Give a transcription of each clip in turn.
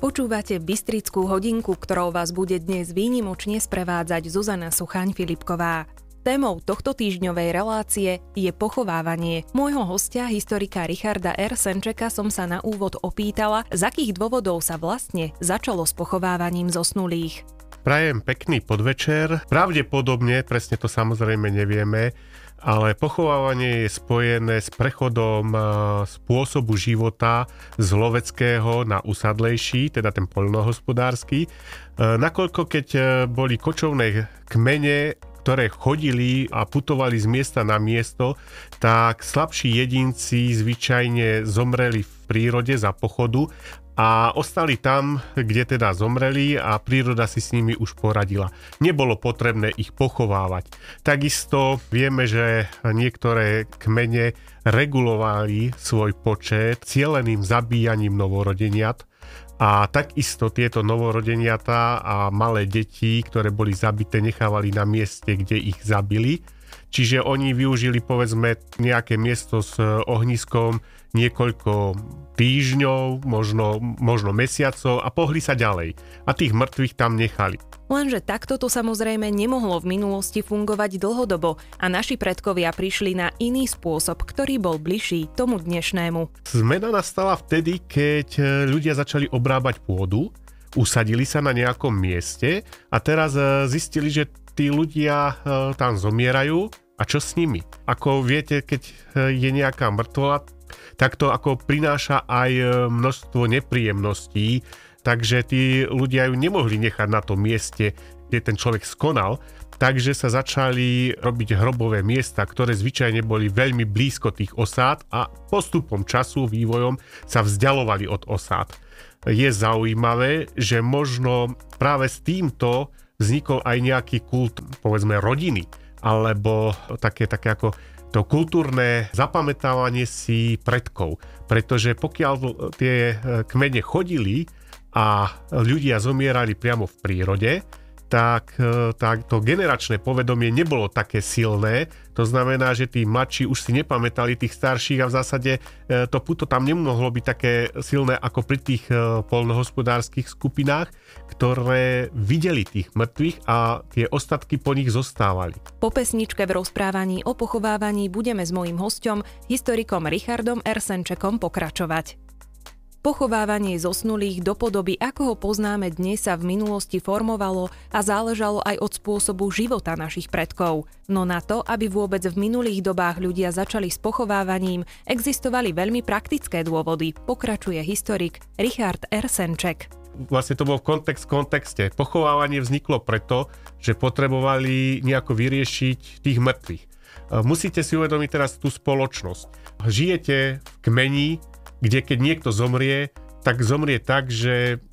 Počúvate Bystrickú hodinku, ktorou vás bude dnes výnimočne sprevádzať Zuzana Suchaň-Filipková. Témou tohto týždňovej relácie je pochovávanie. Môjho hostia, historika Richarda R. Senčeka, som sa na úvod opýtala, z akých dôvodov sa vlastne začalo s pochovávaním zosnulých. Prajem pekný podvečer. Pravdepodobne, presne to samozrejme nevieme, ale pochovávanie je spojené s prechodom e, spôsobu života z loveckého na usadlejší, teda ten poľnohospodársky. E, nakoľko keď e, boli kočovné kmene ktoré chodili a putovali z miesta na miesto, tak slabší jedinci zvyčajne zomreli v prírode za pochodu a ostali tam, kde teda zomreli a príroda si s nimi už poradila. Nebolo potrebné ich pochovávať. Takisto vieme, že niektoré kmene regulovali svoj počet cieleným zabíjaním novorodeniat a takisto tieto novorodeniatá a malé deti, ktoré boli zabité, nechávali na mieste, kde ich zabili. Čiže oni využili povedzme nejaké miesto s ohniskom niekoľko týždňov, možno, možno mesiacov a pohli sa ďalej. A tých mŕtvych tam nechali. Lenže takto to samozrejme nemohlo v minulosti fungovať dlhodobo a naši predkovia prišli na iný spôsob, ktorý bol bližší tomu dnešnému. Zmena nastala vtedy, keď e, ľudia začali obrábať pôdu, usadili sa na nejakom mieste a teraz e, zistili, že tí ľudia e, tam zomierajú a čo s nimi? Ako viete, keď je nejaká mŕtvola, tak to ako prináša aj e, množstvo nepríjemností, takže tí ľudia ju nemohli nechať na tom mieste, kde ten človek skonal, takže sa začali robiť hrobové miesta, ktoré zvyčajne boli veľmi blízko tých osád a postupom času, vývojom sa vzdialovali od osád. Je zaujímavé, že možno práve s týmto vznikol aj nejaký kult, povedzme, rodiny, alebo také, také ako to kultúrne zapamätávanie si predkov. Pretože pokiaľ tie e, kmene chodili a ľudia zomierali priamo v prírode, tak, e, tak to generačné povedomie nebolo také silné. To znamená, že tí mladší už si nepamätali tých starších a v zásade e, to puto tam nemohlo byť také silné ako pri tých e, polnohospodárskych skupinách, ktoré videli tých mŕtvych a tie ostatky po nich zostávali. Po pesničke v rozprávaní o pochovávaní budeme s mojím hostom, historikom Richardom Ersenčekom pokračovať. Pochovávanie zosnulých do podoby, ako ho poznáme dnes, sa v minulosti formovalo a záležalo aj od spôsobu života našich predkov. No na to, aby vôbec v minulých dobách ľudia začali s pochovávaním, existovali veľmi praktické dôvody, pokračuje historik Richard Ersenček vlastne to bol kontext v kontexte. Pochovávanie vzniklo preto, že potrebovali nejako vyriešiť tých mŕtvych. Musíte si uvedomiť teraz tú spoločnosť. Žijete v kmeni, kde keď niekto zomrie, tak zomrie tak, že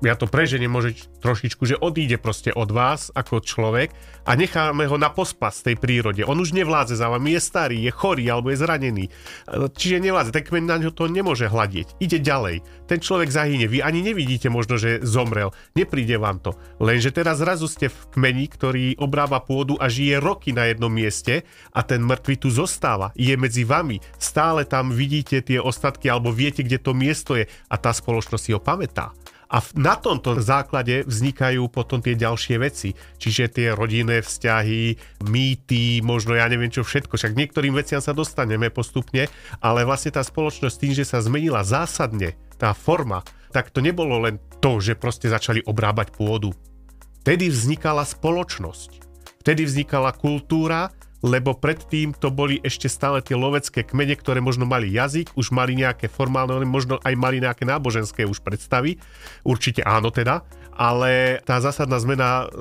ja to preženiem môže trošičku, že odíde proste od vás ako človek a necháme ho na pospas tej prírode. On už nevládze za vami, je starý, je chorý alebo je zranený. Čiže nevládze, ten kmeň na ňo to nemôže hľadieť. Ide ďalej. Ten človek zahynie, vy ani nevidíte možno, že zomrel. Nepríde vám to. Lenže teraz zrazu ste v kmeni, ktorý obrába pôdu a žije roky na jednom mieste a ten mŕtvy tu zostáva. Je medzi vami. Stále tam vidíte tie ostatky alebo viete, kde to miesto je a tá spoločnosť si ho pamätá. A na tomto základe vznikajú potom tie ďalšie veci. Čiže tie rodinné vzťahy, mýty, možno ja neviem čo všetko. Však niektorým veciam sa dostaneme postupne, ale vlastne tá spoločnosť tým, že sa zmenila zásadne tá forma, tak to nebolo len to, že proste začali obrábať pôdu. Vtedy vznikala spoločnosť. Vtedy vznikala kultúra, lebo predtým to boli ešte stále tie lovecké kmene, ktoré možno mali jazyk, už mali nejaké formálne, možno aj mali nejaké náboženské už predstavy. Určite áno teda, ale tá zásadná zmena e,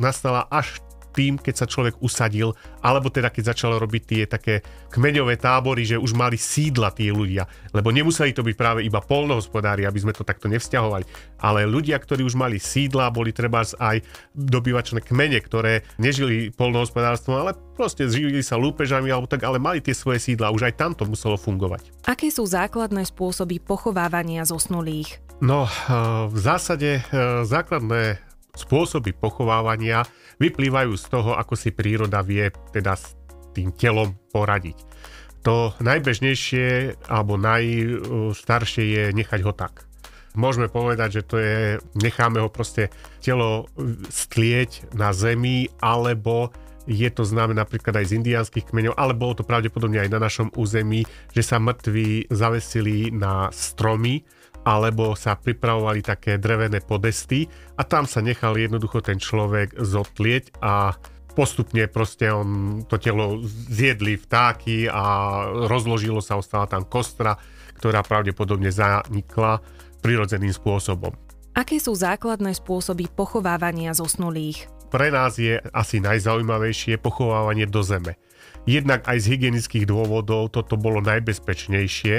nastala až tým, keď sa človek usadil, alebo teda keď začalo robiť tie také kmeňové tábory, že už mali sídla tí ľudia. Lebo nemuseli to byť práve iba polnohospodári, aby sme to takto nevzťahovali. Ale ľudia, ktorí už mali sídla, boli treba aj dobývačné kmene, ktoré nežili polnohospodárstvom, ale proste živili sa lúpežami alebo tak, ale mali tie svoje sídla. Už aj tam to muselo fungovať. Aké sú základné spôsoby pochovávania zosnulých? No, eh, v zásade eh, základné spôsoby pochovávania vyplývajú z toho, ako si príroda vie teda s tým telom poradiť. To najbežnejšie alebo najstaršie je nechať ho tak. môžeme povedať, že to je, necháme ho proste telo stlieť na zemi, alebo je to známe napríklad aj z indiánskych kmeňov, ale bolo to pravdepodobne aj na našom území, že sa mŕtvi zavesili na stromy, alebo sa pripravovali také drevené podesty a tam sa nechal jednoducho ten človek zotlieť a postupne proste on, to telo zjedli vtáky a rozložilo sa, ostala tam kostra, ktorá pravdepodobne zanikla prirodzeným spôsobom. Aké sú základné spôsoby pochovávania zosnulých? Pre nás je asi najzaujímavejšie pochovávanie do zeme. Jednak aj z hygienických dôvodov toto bolo najbezpečnejšie,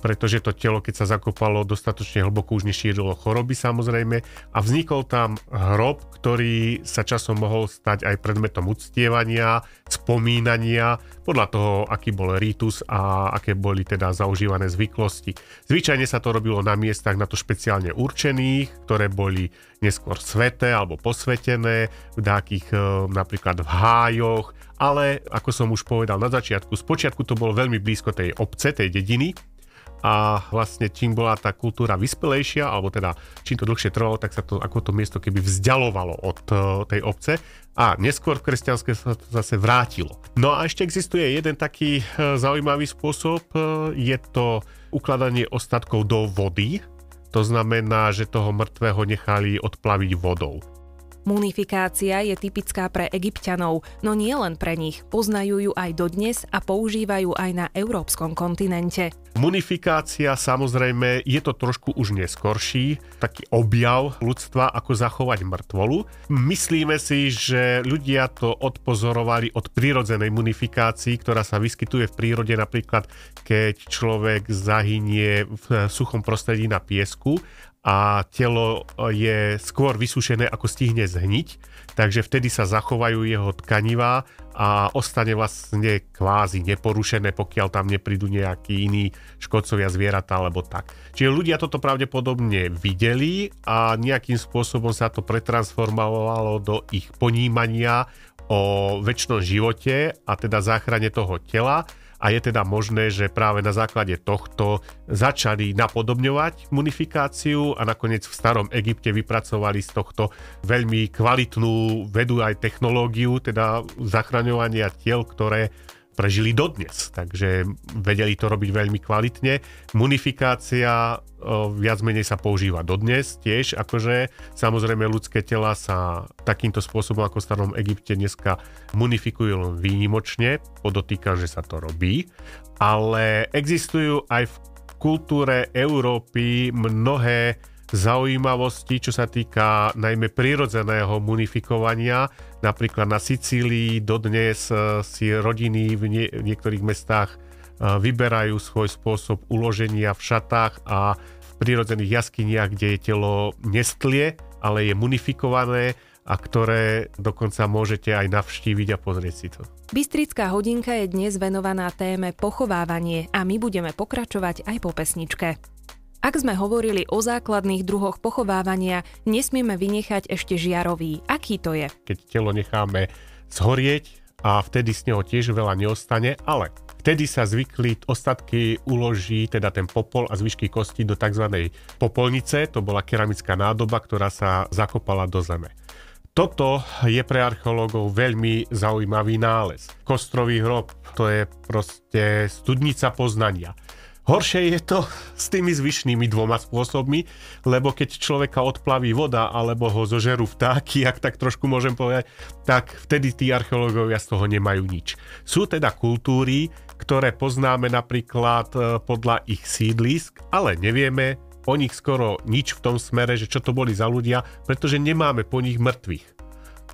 pretože to telo, keď sa zakopalo dostatočne hlboko, už nešírilo choroby samozrejme a vznikol tam hrob, ktorý sa časom mohol stať aj predmetom uctievania, spomínania, podľa toho, aký bol rítus a aké boli teda zaužívané zvyklosti. Zvyčajne sa to robilo na miestach na to špeciálne určených, ktoré boli neskôr sveté alebo posvetené, v takých e, napríklad v hájoch, ale ako som už povedal na začiatku, spočiatku to bolo veľmi blízko tej obce, tej dediny, a vlastne čím bola tá kultúra vyspelejšia, alebo teda čím to dlhšie trvalo, tak sa to ako to miesto keby vzdialovalo od uh, tej obce a neskôr v kresťanské sa to zase vrátilo. No a ešte existuje jeden taký uh, zaujímavý spôsob, je to ukladanie ostatkov do vody, to znamená, že toho mŕtvého nechali odplaviť vodou. Munifikácia je typická pre egyptianov, no nie len pre nich. Poznajú ju aj dodnes a používajú aj na európskom kontinente. Munifikácia samozrejme je to trošku už neskorší, taký objav ľudstva, ako zachovať mŕtvolu. Myslíme si, že ľudia to odpozorovali od prírodzenej munifikácii, ktorá sa vyskytuje v prírode napríklad, keď človek zahynie v suchom prostredí na piesku a telo je skôr vysušené, ako stihne zhniť, takže vtedy sa zachovajú jeho tkanivá a ostane vlastne kvázi neporušené, pokiaľ tam neprídu nejakí iní škodcovia zvieratá alebo tak. Čiže ľudia toto pravdepodobne videli a nejakým spôsobom sa to pretransformovalo do ich ponímania o väčšnom živote a teda záchrane toho tela a je teda možné, že práve na základe tohto začali napodobňovať munifikáciu a nakoniec v starom Egypte vypracovali z tohto veľmi kvalitnú vedu aj technológiu, teda zachraňovania tiel, ktoré prežili dodnes, takže vedeli to robiť veľmi kvalitne. Munifikácia viac menej sa používa dodnes tiež, akože samozrejme ľudské tela sa takýmto spôsobom ako v starom Egypte dneska munifikujú len výnimočne, podotýkam, že sa to robí, ale existujú aj v kultúre Európy mnohé zaujímavosti, čo sa týka najmä prirodzeného munifikovania. Napríklad na Sicílii dodnes e, si rodiny v nie, niektorých mestách e, vyberajú svoj spôsob uloženia v šatách a v prírodzených jaskyniach, kde je telo nestlie, ale je munifikované a ktoré dokonca môžete aj navštíviť a pozrieť si to. Bystrická hodinka je dnes venovaná téme pochovávanie a my budeme pokračovať aj po pesničke. Ak sme hovorili o základných druhoch pochovávania, nesmieme vynechať ešte žiarový. Aký to je? Keď telo necháme zhorieť a vtedy z neho tiež veľa neostane, ale vtedy sa zvykli ostatky uloží, teda ten popol a zvyšky kosti do tzv. popolnice, to bola keramická nádoba, ktorá sa zakopala do zeme. Toto je pre archeológov veľmi zaujímavý nález. Kostrový hrob, to je proste studnica poznania. Horšie je to s tými zvyšnými dvoma spôsobmi, lebo keď človeka odplaví voda alebo ho zožerú vtáky, ak tak trošku môžem povedať, tak vtedy tí archeológovia z toho nemajú nič. Sú teda kultúry, ktoré poznáme napríklad e, podľa ich sídlisk, ale nevieme o nich skoro nič v tom smere, že čo to boli za ľudia, pretože nemáme po nich mŕtvych.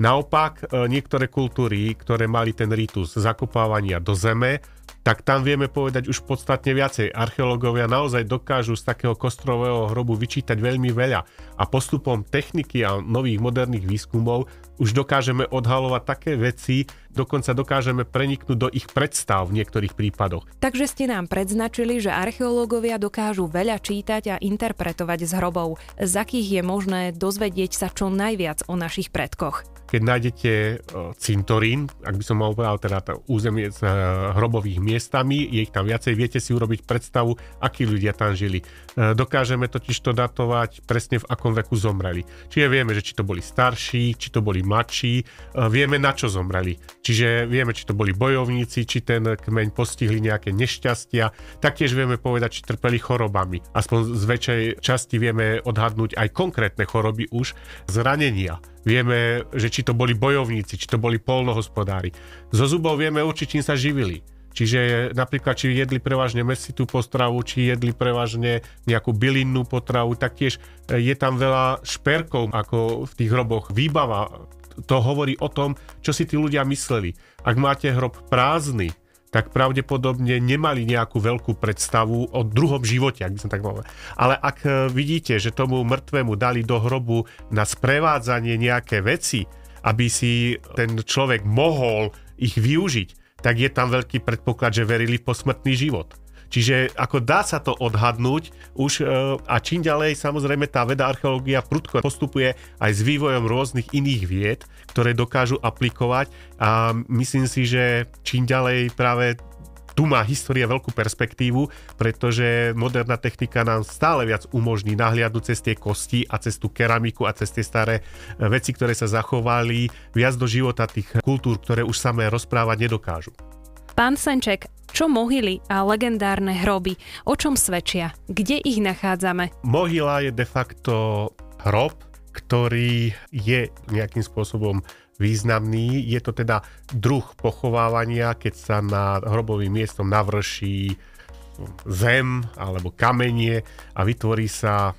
Naopak, e, niektoré kultúry, ktoré mali ten ritus zakopávania do zeme, tak tam vieme povedať už podstatne viacej. Archeológovia naozaj dokážu z takého kostrového hrobu vyčítať veľmi veľa a postupom techniky a nových moderných výskumov už dokážeme odhalovať také veci, dokonca dokážeme preniknúť do ich predstav v niektorých prípadoch. Takže ste nám predznačili, že archeológovia dokážu veľa čítať a interpretovať z hrobov, z akých je možné dozvedieť sa čo najviac o našich predkoch. Keď nájdete e, cintorín, ak by som mal povedať teda územie s e, hrobových miestami, je ich tam viacej, viete si urobiť predstavu, akí ľudia tam žili. E, dokážeme totiž to datovať presne v akom veku zomreli. Čiže vieme, že či to boli starší, či to boli mladší, vieme na čo zomreli. Čiže vieme, či to boli bojovníci, či ten kmeň postihli nejaké nešťastia. Taktiež vieme povedať, či trpeli chorobami. Aspoň z väčšej časti vieme odhadnúť aj konkrétne choroby už, zranenia Vieme, že či to boli bojovníci, či to boli polnohospodári. Zo zubov vieme určiť, čím sa živili. Čiže napríklad, či jedli prevažne mesitú postravu, či jedli prevažne nejakú bylinnú potravu, taktiež e, je tam veľa šperkov, ako v tých hroboch. Výbava to hovorí o tom, čo si tí ľudia mysleli. Ak máte hrob prázdny, tak pravdepodobne nemali nejakú veľkú predstavu o druhom živote, ak by som tak povedal. Ale ak e, vidíte, že tomu mŕtvemu dali do hrobu na sprevádzanie nejaké veci, aby si ten človek mohol ich využiť, tak je tam veľký predpoklad, že verili v posmrtný život. Čiže ako dá sa to odhadnúť už e, a čím ďalej samozrejme tá veda archeológia prudko postupuje aj s vývojom rôznych iných vied, ktoré dokážu aplikovať a myslím si, že čím ďalej práve tu má história veľkú perspektívu, pretože moderná technika nám stále viac umožní nahliadnúť cez tie kosti a cez tú keramiku a cez tie staré e, veci, ktoré sa zachovali viac do života tých kultúr, ktoré už samé rozprávať nedokážu. Pán Senček, čo mohyly a legendárne hroby, o čom svedčia? Kde ich nachádzame? Mohyla je de facto hrob, ktorý je nejakým spôsobom významný. Je to teda druh pochovávania, keď sa nad hrobovým miestom navrší zem alebo kamenie a vytvorí sa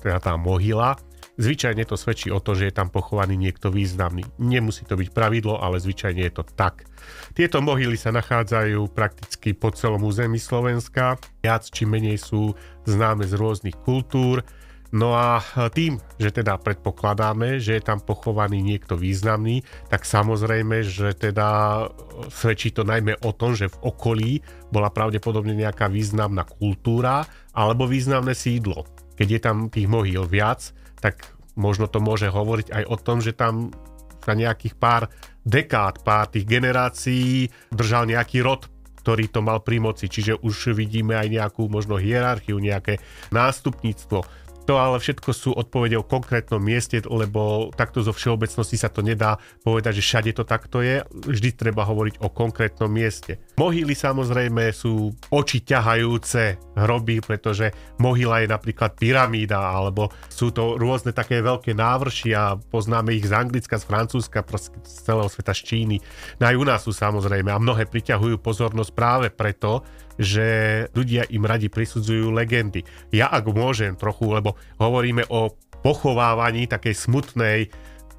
teda tá mohyla. Zvyčajne to svedčí o to, že je tam pochovaný niekto významný. Nemusí to byť pravidlo, ale zvyčajne je to tak. Tieto mohyly sa nachádzajú prakticky po celom území Slovenska. Viac či menej sú známe z rôznych kultúr. No a tým, že teda predpokladáme, že je tam pochovaný niekto významný, tak samozrejme, že teda svedčí to najmä o tom, že v okolí bola pravdepodobne nejaká významná kultúra alebo významné sídlo. Keď je tam tých mohyl viac, tak možno to môže hovoriť aj o tom, že tam za nejakých pár dekád, pár tých generácií držal nejaký rod, ktorý to mal pri moci. Čiže už vidíme aj nejakú možno hierarchiu, nejaké nástupníctvo. To ale všetko sú odpovede o konkrétnom mieste, lebo takto zo všeobecnosti sa to nedá povedať, že všade to takto je. Vždy treba hovoriť o konkrétnom mieste. Mohyly samozrejme sú oči ťahajúce hroby, pretože mohyla je napríklad pyramída, alebo sú to rôzne také veľké návrši a poznáme ich z Anglicka, z Francúzska, z celého sveta, z Číny. No u nás sú samozrejme a mnohé priťahujú pozornosť práve preto, že ľudia im radi prisudzujú legendy. Ja ak môžem trochu, lebo hovoríme o pochovávaní takej smutnej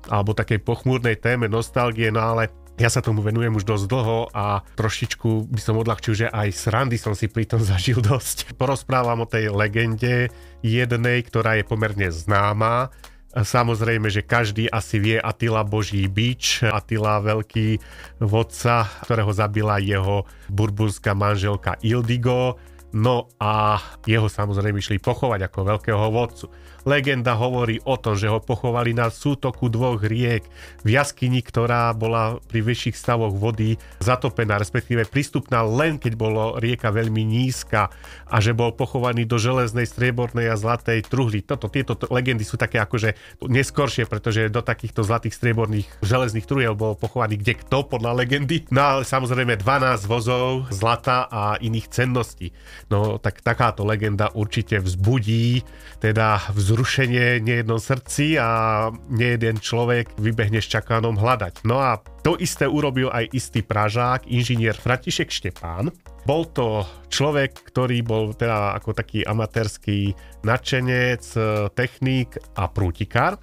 alebo takej pochmúrnej téme nostalgie, no ale ja sa tomu venujem už dosť dlho a trošičku by som odľahčil, že aj srandy som si pri tom zažil dosť. Porozprávam o tej legende jednej, ktorá je pomerne známa Samozrejme, že každý asi vie Atila Boží bič, Atila veľký vodca, ktorého zabila jeho burbunská manželka Ildigo. No a jeho samozrejme išli pochovať ako veľkého vodcu. Legenda hovorí o tom, že ho pochovali na sútoku dvoch riek v jaskyni, ktorá bola pri vyšších stavoch vody zatopená, respektíve prístupná len keď bolo rieka veľmi nízka a že bol pochovaný do železnej, striebornej a zlatej truhly. Toto, tieto legendy sú také akože neskoršie, pretože do takýchto zlatých, strieborných, železných truhiel bol pochovaný kde kto podľa legendy. No ale samozrejme 12 vozov zlata a iných cenností. No tak takáto legenda určite vzbudí teda vz vzrušenie nejednom srdci a nejeden človek vybehne s čakánom hľadať. No a to isté urobil aj istý Pražák, inžinier Fratišek Štepán. Bol to človek, ktorý bol teda ako taký amatérský nadšenec, technik a prútikár.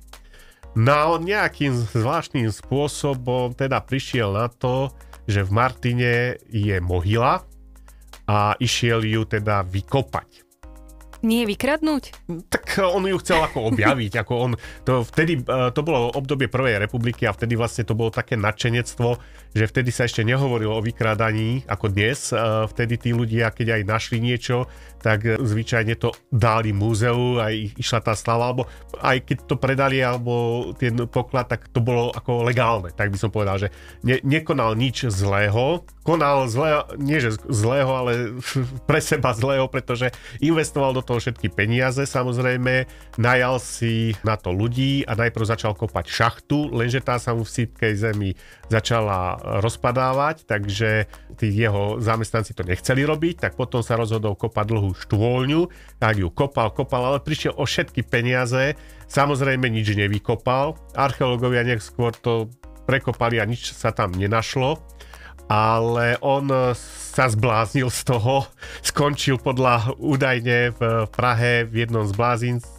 No a on nejakým zvláštnym spôsobom teda prišiel na to, že v Martine je mohyla a išiel ju teda vykopať. Nie vykradnúť? On ju chcel ako objaviť, ako on, to vtedy, e, to bolo obdobie Prvej republiky a vtedy vlastne to bolo také nadšenectvo, že vtedy sa ešte nehovorilo o vykrádaní ako dnes. E, vtedy tí ľudia, keď aj našli niečo, tak zvyčajne to dali múzeu, aj išla tá slava, alebo aj keď to predali, alebo ten poklad, tak to bolo ako legálne, tak by som povedal, že ne, nekonal nič zlého, konal zlé, nie že zlého, ale pre seba zlého, pretože investoval do toho všetky peniaze, samozrejme, najal si na to ľudí a najprv začal kopať šachtu, lenže tá sa mu v sípkej zemi začala rozpadávať, takže tí jeho zamestnanci to nechceli robiť, tak potom sa rozhodol kopať dlhú štôľňu, tak ju kopal, kopal, ale prišiel o všetky peniaze, samozrejme nič nevykopal, archeológovia neskôr to prekopali a nič sa tam nenašlo ale on sa zbláznil z toho, skončil podľa údajne v Prahe v jednom z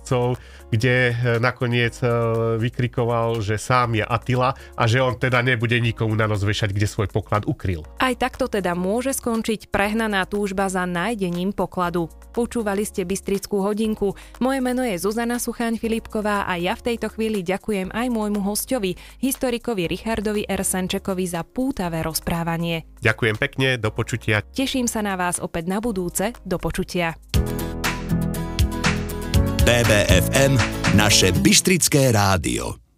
blázincov, kde eh, nakoniec eh, vykrikoval, že sám je Atila a že on teda nebude nikomu na nos vešať, kde svoj poklad ukryl. Aj takto teda môže skončiť prehnaná túžba za nájdením pokladu. Počúvali ste Bystrickú hodinku. Moje meno je Zuzana Sucháň Filipková a ja v tejto chvíli ďakujem aj môjmu hostovi, historikovi Richardovi Ersenčekovi za pútavé rozprávanie. Ďakujem pekne, do počutia. Teším sa na vás opäť na budúce, do počutia. BBFM, naše Bystrické rádio.